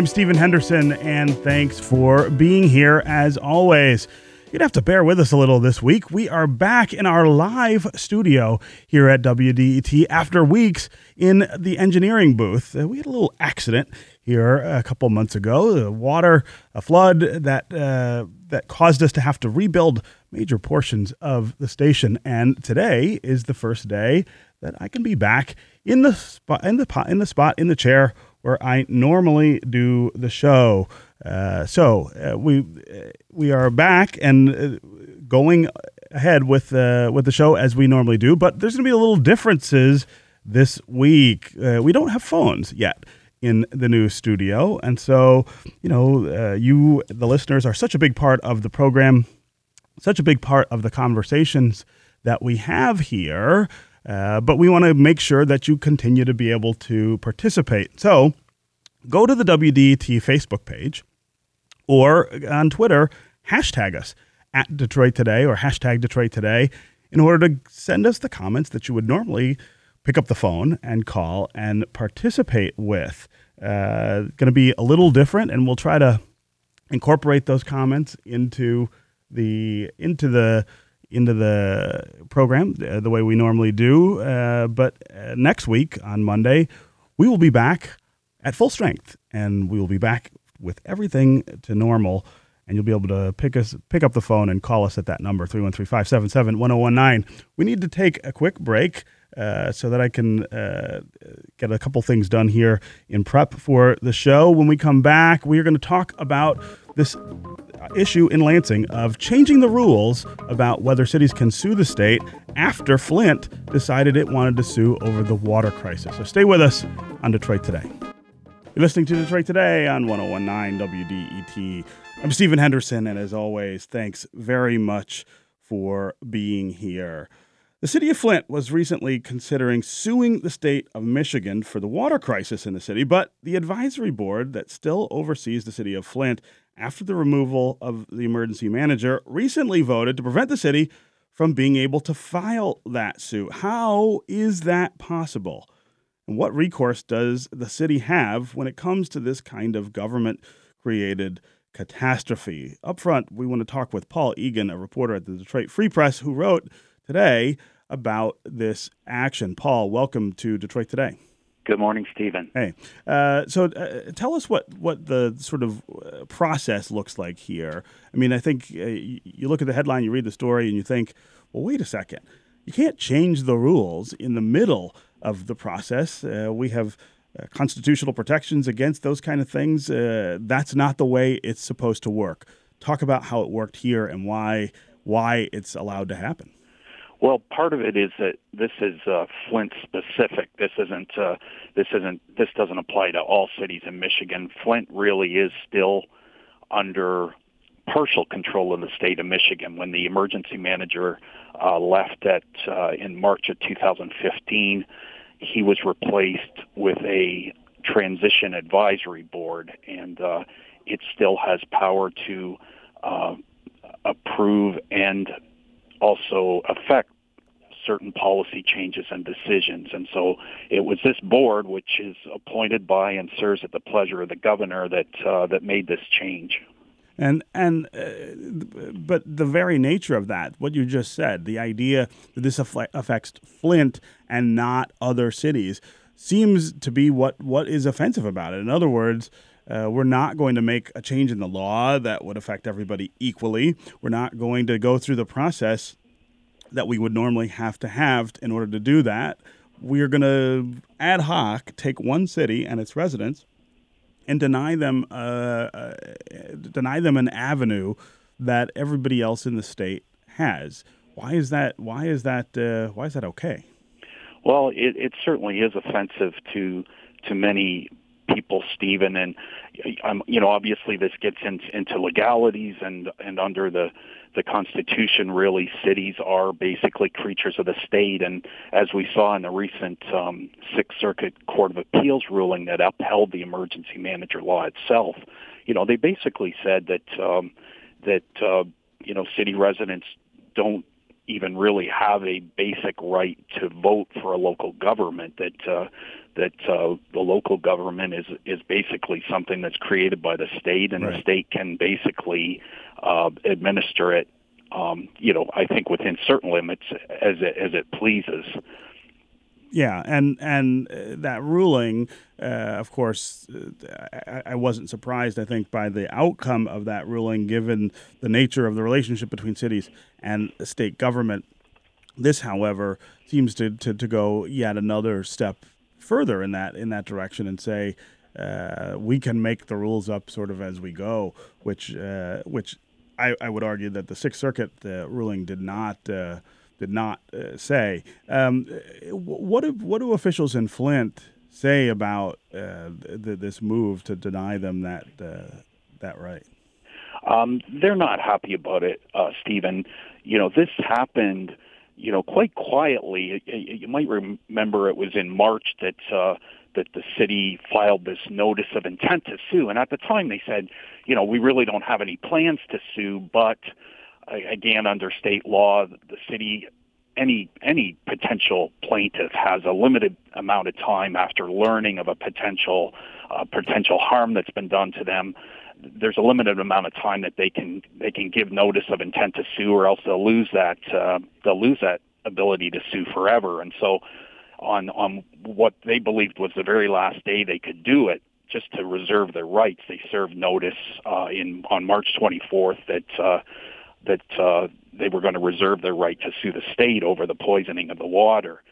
I'm Stephen Henderson, and thanks for being here as always. You'd have to bear with us a little this week. We are back in our live studio here at WDET after weeks in the engineering booth. Uh, we had a little accident here a couple months ago. A water, a flood that uh, that caused us to have to rebuild major portions of the station. And today is the first day that I can be back in the spot in the in the spot in the chair where I normally do the show. Uh, so uh, we we are back and uh, going ahead with uh, with the show as we normally do, but there's going to be a little differences this week. Uh, we don't have phones yet in the new studio, and so you know uh, you the listeners are such a big part of the program, such a big part of the conversations that we have here. Uh, but we want to make sure that you continue to be able to participate. So go to the WDET Facebook page or on Twitter, hashtag us at Detroit Today or hashtag Detroit Today in order to send us the comments that you would normally pick up the phone and call and participate with. Uh, going to be a little different, and we'll try to incorporate those comments into the into the into the program uh, the way we normally do. Uh, but uh, next week on Monday, we will be back at full strength, and we will be back with everything to normal. And you'll be able to pick us, pick up the phone and call us at that number 313-577-1019. We need to take a quick break. Uh, so that I can uh, get a couple things done here in prep for the show. When we come back, we are going to talk about this issue in Lansing of changing the rules about whether cities can sue the state after Flint decided it wanted to sue over the water crisis. So stay with us on Detroit Today. You're listening to Detroit Today on 1019 WDET. I'm Stephen Henderson, and as always, thanks very much for being here. The city of Flint was recently considering suing the state of Michigan for the water crisis in the city, but the advisory board that still oversees the city of Flint after the removal of the emergency manager, recently voted to prevent the city from being able to file that suit. How is that possible? And what recourse does the city have when it comes to this kind of government created catastrophe? Up front, we want to talk with Paul Egan, a reporter at the Detroit Free Press, who wrote today about this action. Paul, welcome to Detroit Today. Good morning, Stephen. Hey, uh, so uh, tell us what, what the sort of uh, process looks like here. I mean, I think uh, you look at the headline, you read the story, and you think, well, wait a second. You can't change the rules in the middle of the process. Uh, we have uh, constitutional protections against those kind of things. that's not the way it's supposed to work. Talk about how it worked here and why why it's allowed to happen. Well, part of it is that this is uh, Flint specific. This isn't. Uh, this isn't. This doesn't apply to all cities in Michigan. Flint really is still under partial control of the state of Michigan. When the emergency manager uh, left at uh, in March of 2015, he was replaced with a transition advisory board, and uh, it still has power to uh, approve and also affect certain policy changes and decisions. And so it was this board, which is appointed by and serves at the pleasure of the governor, that uh, that made this change. And and uh, but the very nature of that, what you just said, the idea that this affects Flint and not other cities, seems to be what what is offensive about it. In other words. Uh, we're not going to make a change in the law that would affect everybody equally. We're not going to go through the process that we would normally have to have in order to do that. We are going to ad hoc take one city and its residents and deny them uh, uh, deny them an avenue that everybody else in the state has. Why is that? Why is that? Uh, why is that okay? Well, it, it certainly is offensive to to many people, Stephen, and um, you know, obviously this gets in, into legalities and and under the the Constitution, really, cities are basically creatures of the state. And as we saw in the recent um, Sixth Circuit Court of Appeals ruling that upheld the emergency manager law itself, you know, they basically said that um, that uh, you know city residents don't even really have a basic right to vote for a local government. That uh, that uh, the local government is is basically something that's created by the state, and right. the state can basically uh, administer it. Um, you know, I think within certain limits as it, as it pleases. Yeah, and and uh, that ruling, uh, of course, uh, I, I, wasn't surprised. I think by the outcome of that ruling, given the nature of the relationship between cities and state government. This, however, seems to, to, to go yet another step further in that in that direction and say uh, we can make the rules up sort of as we go, which uh, which I, I, would argue that the Sixth Circuit uh, ruling did not did not uh, say. Um, what do what do officials in Flint say about uh, th- this move to deny them that uh, that right? Um, they're not happy about it, uh, Stephen. You know, this happened. You know, quite quietly. You might remember it was in March that uh, that the city filed this notice of intent to sue, and at the time they said, you know, we really don't have any plans to sue, but again, under state law, the city, any any potential plaintiff has a limited amount of time after learning of a potential uh, potential harm that's been done to them. There's a limited amount of time that they can they can give notice of intent to sue, or else they'll lose that uh, they'll lose that ability to sue forever. And so, on on what they believed was the very last day they could do it, just to reserve their rights, they served notice uh, in on March 24th that. That uh, they were going to reserve their right to sue the state over the poisoning of the water.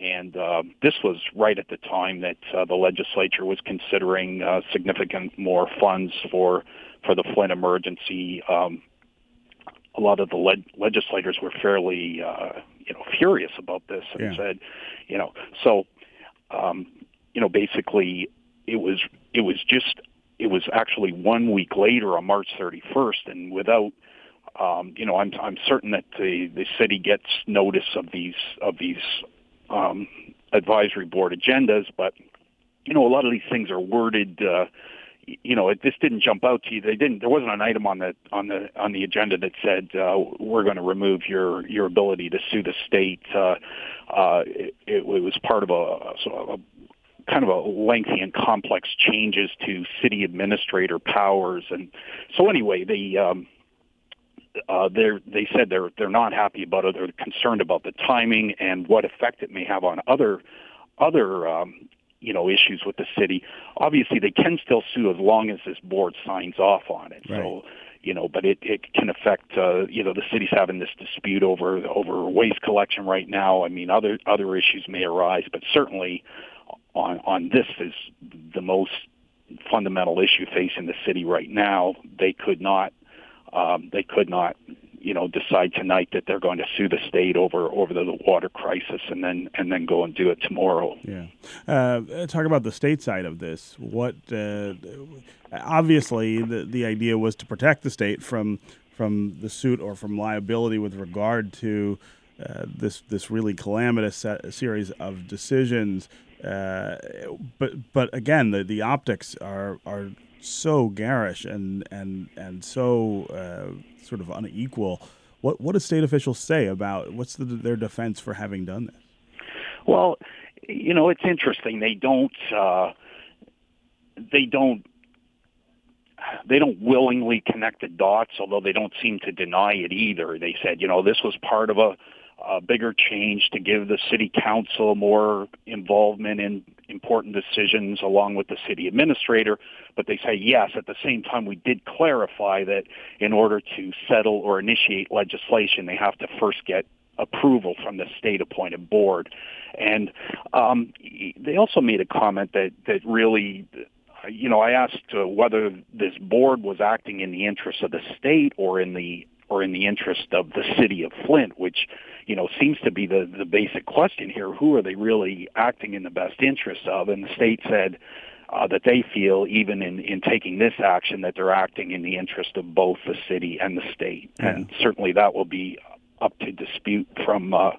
And uh, this was right at the time that uh, the legislature was considering uh, significant more funds for for the Flint emergency. Um, a lot of the le- legislators were fairly, uh, you know, furious about this and yeah. said, you know, so, um, you know, basically, it was it was just it was actually one week later on March 31st, and without um, you know, I'm I'm certain that the the city gets notice of these of these um, advisory board agendas, but you know, a lot of these things are worded. Uh, you know, it, this didn't jump out to you. They didn't. There wasn't an item on the on the on the agenda that said uh, we're going to remove your your ability to sue the state. Uh, uh, it, it was part of a, sort of a kind of a lengthy and complex changes to city administrator powers. And so anyway, the um, uh, they they said they're they're not happy about it. They're concerned about the timing and what effect it may have on other other um, you know issues with the city. Obviously, they can still sue as long as this board signs off on it. Right. So you know, but it it can affect uh, you know the city's having this dispute over over waste collection right now. I mean, other other issues may arise, but certainly on on this is the most fundamental issue facing the city right now. They could not um, they could not you know decide tonight that they're going to sue the state over over the water crisis and then and then go and do it tomorrow. Yeah. Uh, talk about the state side of this. What uh, obviously the the idea was to protect the state from from the suit or from liability with regard to uh, this this really calamitous series of decisions. Uh, but but again, the, the optics are are so garish and and and so uh, sort of unequal. What what do state officials say about what's the, their defense for having done this? Well, you know, it's interesting. They don't uh, they don't they don't willingly connect the dots, although they don't seem to deny it either. They said, you know, this was part of a a bigger change to give the city council more involvement in important decisions along with the city administrator. But they say, yes, at the same time, we did clarify that in order to settle or initiate legislation, they have to first get approval from the state appointed board. And um, they also made a comment that, that really you know, I asked uh, whether this board was acting in the interest of the state or in the or in the interest of the city of Flint, which, you know, seems to be the, the basic question here. Who are they really acting in the best interest of? And the state said uh, that they feel, even in, in taking this action, that they're acting in the interest of both the city and the state. Yeah. And certainly that will be up to dispute from, uh,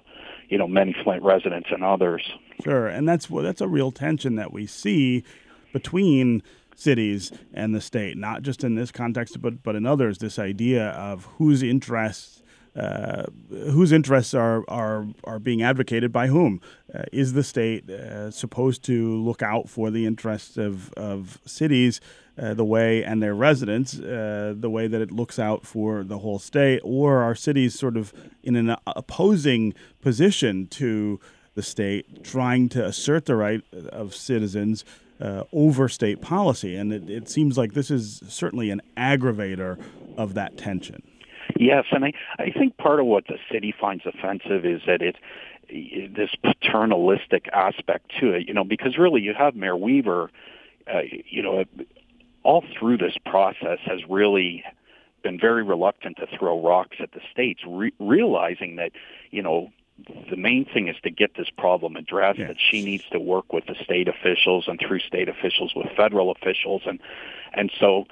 you know, many Flint residents and others. Sure. And that's, that's a real tension that we see between cities and the state, not just in this context, but but in others. This idea of whose interests uh, whose interests are are are being advocated by whom? Uh, is the state uh, supposed to look out for the interests of of cities? Uh, the way and their residents, uh, the way that it looks out for the whole state, or are cities sort of in an opposing position to the state, trying to assert the right of citizens uh, over state policy? And it, it seems like this is certainly an aggravator of that tension. Yes, and I, I think part of what the city finds offensive is that it this paternalistic aspect to it, you know, because really you have Mayor Weaver, uh, you know, all through this process has really been very reluctant to throw rocks at the states, re- realizing that, you know, the main thing is to get this problem addressed. Yes. That she needs to work with the state officials and through state officials with federal officials, and and so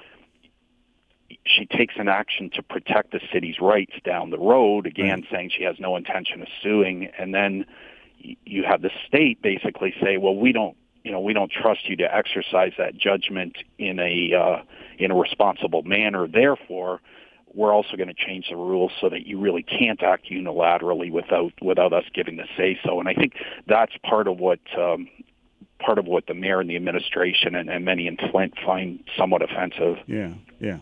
she takes an action to protect the city's rights down the road. Again, right. saying she has no intention of suing, and then you have the state basically say, "Well, we don't you know we don't trust you to exercise that judgment in a uh, in a responsible manner. Therefore, we're also going to change the rules so that you really can't act unilaterally without without us giving the say so. And I think that's part of what um, part of what the mayor and the administration and, and many in Flint find somewhat offensive. Yeah, yeah.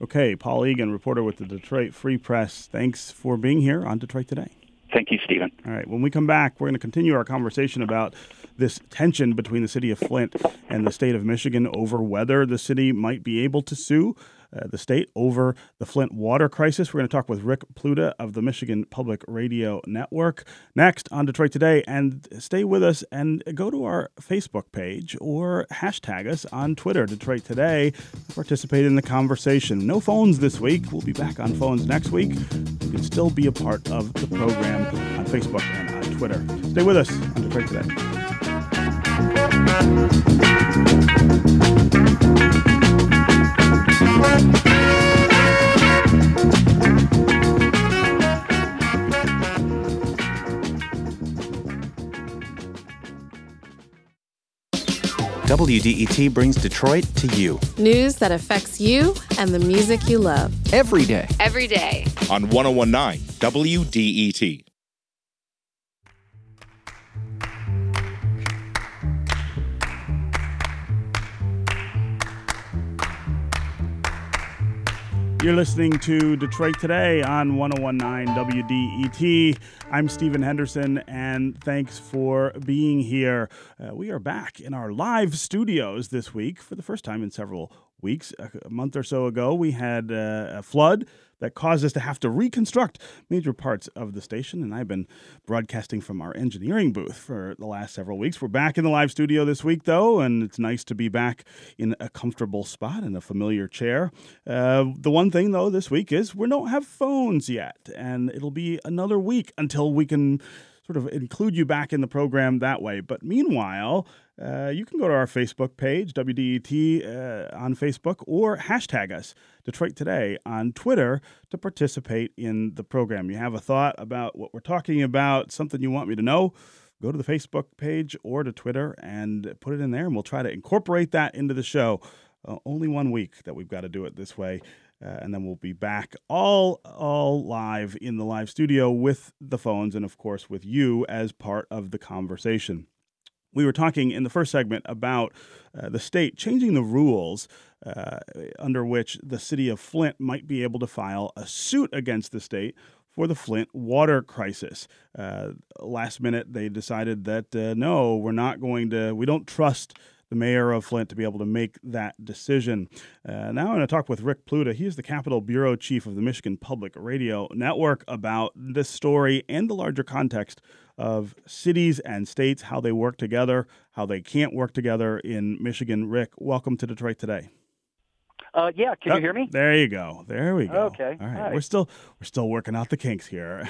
Okay, Paul Egan, reporter with the Detroit Free Press. Thanks for being here on Detroit Today. Thank you, Stephen. All right. When we come back, we're going to continue our conversation about this tension between the city of Flint and the state of Michigan over whether the city might be able to sue uh, the state over the Flint water crisis. We're going to talk with Rick Pluta of the Michigan Public Radio Network next on Detroit Today. And stay with us and go to our Facebook page or hashtag us on Twitter, Detroit Today. Participate in the conversation. No phones this week. We'll be back on phones next week. You can still be a part of the program on Facebook and on Twitter. Stay with us on Detroit Today. WDET brings Detroit to you. News that affects you and the music you love. Every day. Every day. On 1019 WDET. You're listening to Detroit Today on 1019 WDET. I'm Stephen Henderson, and thanks for being here. Uh, we are back in our live studios this week for the first time in several weeks. A month or so ago, we had uh, a flood that caused us to have to reconstruct major parts of the station. And I've been broadcasting from our engineering booth for the last several weeks. We're back in the live studio this week, though, and it's nice to be back in a comfortable spot in a familiar chair. Uh, the one thing, though, this week is we don't have phones yet, and it'll be another week until we can sort of include you back in the program that way. But meanwhile, uh, you can go to our Facebook page, WDET uh, on Facebook, or hashtag us, Detroit Today, on Twitter to participate in the program. You have a thought about what we're talking about, something you want me to know, go to the Facebook page or to Twitter and put it in there, and we'll try to incorporate that into the show. Uh, only one week that we've got to do it this way. Uh, and then we'll be back all all live in the live studio with the phones and of course with you as part of the conversation. We were talking in the first segment about uh, the state changing the rules uh, under which the city of Flint might be able to file a suit against the state for the Flint water crisis. Uh, last minute, they decided that uh, no, we're not going to, we don't trust the mayor of Flint to be able to make that decision. Uh, now I'm going to talk with Rick Pluta. He is the Capitol Bureau Chief of the Michigan Public Radio Network about this story and the larger context of cities and states, how they work together, how they can't work together in Michigan. Rick, welcome to Detroit today. Uh, yeah, can oh, you hear me? There you go. There we go. Okay. All right. We're still we're still working out the kinks here.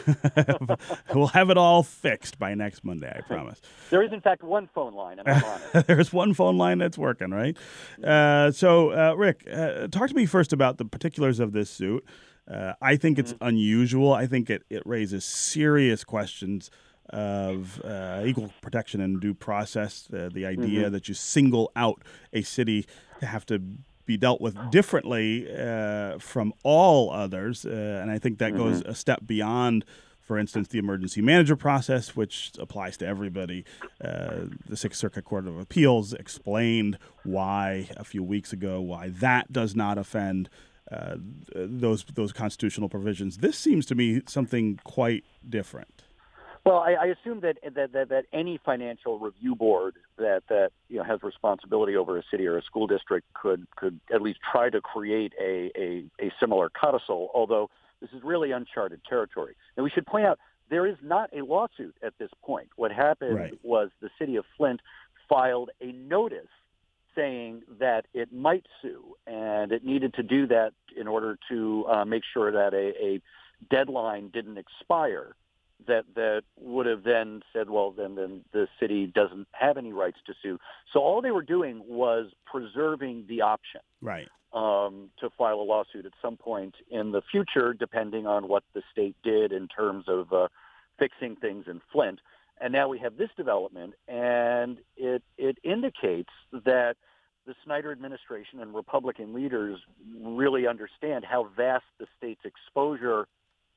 we'll have it all fixed by next Monday, I promise. There is in fact one phone line, and I'm on it. There's one phone line that's working, right? Uh, so, uh, Rick, uh, talk to me first about the particulars of this suit. Uh, I think it's mm-hmm. unusual. I think it, it raises serious questions of uh, equal protection and due process. the idea mm-hmm. that you single out a city to have to be dealt with differently uh, from all others. Uh, and I think that mm-hmm. goes a step beyond for instance, the emergency manager process, which applies to everybody. Uh, the Sixth Circuit Court of Appeals explained why a few weeks ago why that does not offend uh, those those constitutional provisions. This seems to me something quite different. Well, I, I assume that, that, that that any financial review board that that you know has responsibility over a city or a school district could could at least try to create a a, a similar codicil. Although this is really uncharted territory. And we should point out there is not a lawsuit at this point. What happened right. was the city of Flint filed a notice saying that it might sue, and it needed to do that in order to uh, make sure that a, a deadline didn't expire. That that would have then said, well, then then the city doesn't have any rights to sue. So all they were doing was preserving the option. Right um, to file a lawsuit at some point in the future, depending on what the state did in terms of uh, fixing things in Flint. And now we have this development, and it it indicates that the Snyder administration and Republican leaders really understand how vast the state's exposure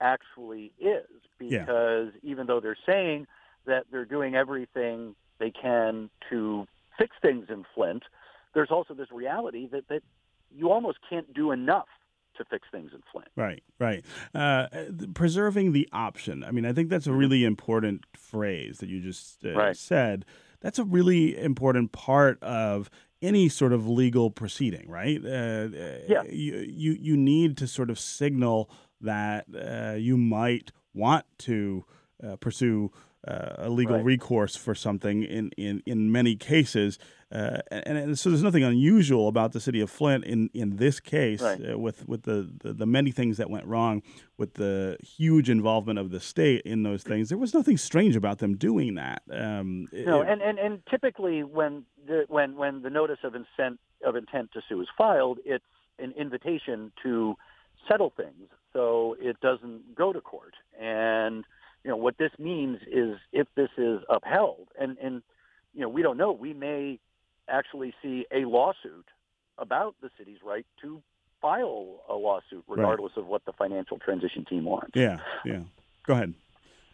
actually is. Because yeah. even though they're saying that they're doing everything they can to fix things in Flint, there's also this reality that, that you almost can't do enough to fix things in Flint. Right, right. Uh, preserving the option. I mean, I think that's a really important phrase that you just uh, right. said. That's a really important part of any sort of legal proceeding, right? Uh, uh yeah. You, you, you need to sort of signal that uh, you might want to uh, pursue uh, a legal right. recourse for something in, in, in many cases. Uh, and, and, so there's nothing unusual about the city of Flint in, in this case right. uh, with, with the, the, the, many things that went wrong with the huge involvement of the state in those things. There was nothing strange about them doing that. Um, no, it, and, and, and typically when the, when, when the notice of intent, of intent to sue is filed, it's an invitation to settle things so it doesn't go to court. And you know what this means is if this is upheld, and and you know we don't know, we may actually see a lawsuit about the city's right to file a lawsuit, regardless right. of what the financial transition team wants. Yeah, yeah. Go ahead.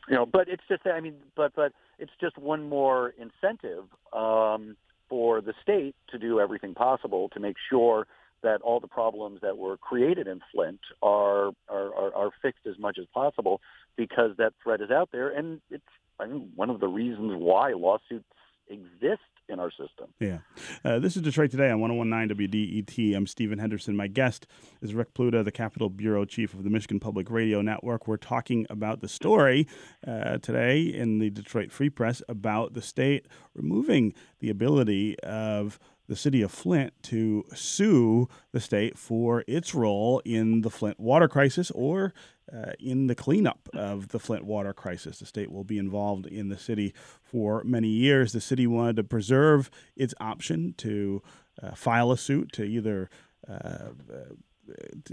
You know, but it's just I mean, but but it's just one more incentive um, for the state to do everything possible to make sure that all the problems that were created in Flint are are, are, are fixed as much as possible because that threat is out there, and it's I mean, one of the reasons why lawsuits exist in our system. Yeah. Uh, this is Detroit Today on 1019 WDET. I'm Stephen Henderson. My guest is Rick Pluta, the Capitol Bureau Chief of the Michigan Public Radio Network. We're talking about the story uh, today in the Detroit Free Press about the state removing the ability of the city of Flint to sue the state for its role in the Flint water crisis or uh, in the cleanup of the Flint water crisis. The state will be involved in the city for many years. The city wanted to preserve its option to uh, file a suit to either. Uh,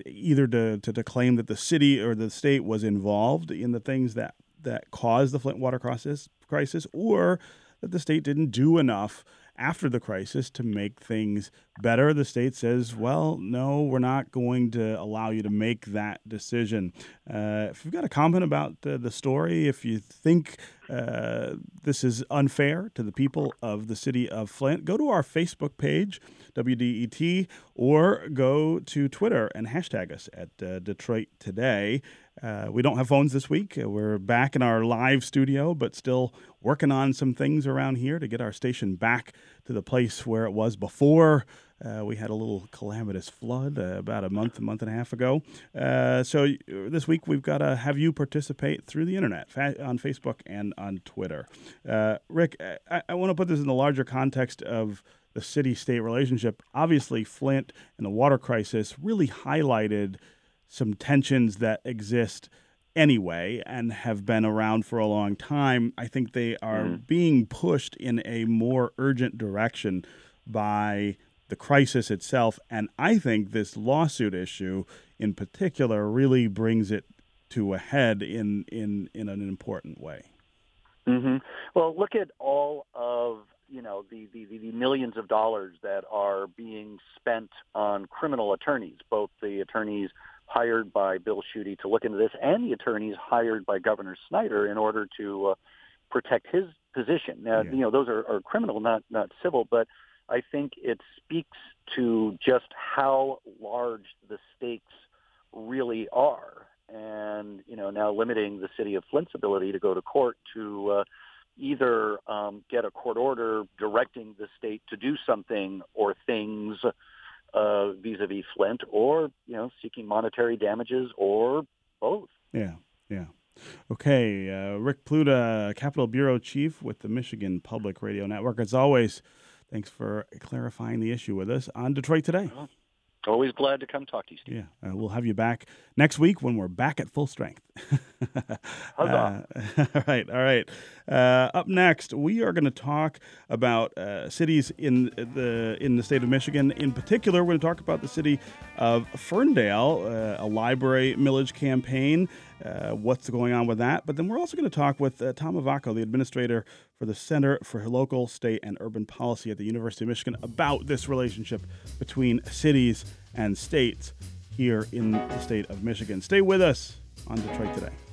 either to, to, to claim that the city or the state was involved in the things that, that caused the Flint water crisis, crisis, or that the state didn't do enough after the crisis to make things better. The state says, well, no, we're not going to allow you to make that decision. Uh, if you've got a comment about the, the story, if you think uh, this is unfair to the people of the city of Flint, go to our Facebook page, WDET, or go to Twitter and hashtag us at uh, Detroit Today. Uh, we don't have phones this week. Uh, we're back in our live studio, but still working on some things around here to get our station back to the place where it was before. Uh, we had a little calamitous flood uh, about a month, a month and a half ago. Uh, so this week we've got to have you participate through the internet fa- on Facebook and on Twitter. Uh, Rick, I, I want to put this in the larger context of the city-state relationship. Obviously, Flint and the water crisis really highlighted some tensions that exist anyway and have been around for a long time. I think they are mm. being pushed in a more urgent direction by the crisis itself. And I think this lawsuit issue in particular really brings it to a head in, in, in an important way. Mm-hmm. Well, look at all of you know the, the, the millions of dollars that are being spent on criminal attorneys, both the attorneys hired by Bill Schuette to look into this and the attorneys hired by Governor Snyder in order to uh, protect his position. Now, Yeah. you know, those are, are criminal, not not civil, but I think it speaks to just how large the stakes really are, and you know, now limiting the city of Flint's ability to go to court to uh, either um, get a court order directing the state to do something or things uh, vis-a-vis Flint, or you know, seeking monetary damages, or both. Yeah, yeah. Okay, uh, Rick Pluta, Capitol Bureau Chief with the Michigan Public Radio Network. As always, thanks for clarifying the issue with us on Detroit Today. Always glad to come talk to you, Steve. Yeah, uh, we'll have you back next week when we're back at full strength. Uh, all right, all right. Uh, up next, we are going to talk about uh, cities in the in the state of Michigan. In particular, we're going to talk about the city of Ferndale, uh, a library millage campaign. Uh, what's going on with that? But then we're also going to talk with uh, Tom Ivacko, the administrator for the Center for Local, State, and Urban Policy at the University of Michigan, about this relationship between cities and states here in the state of Michigan. Stay with us on Detroit Today.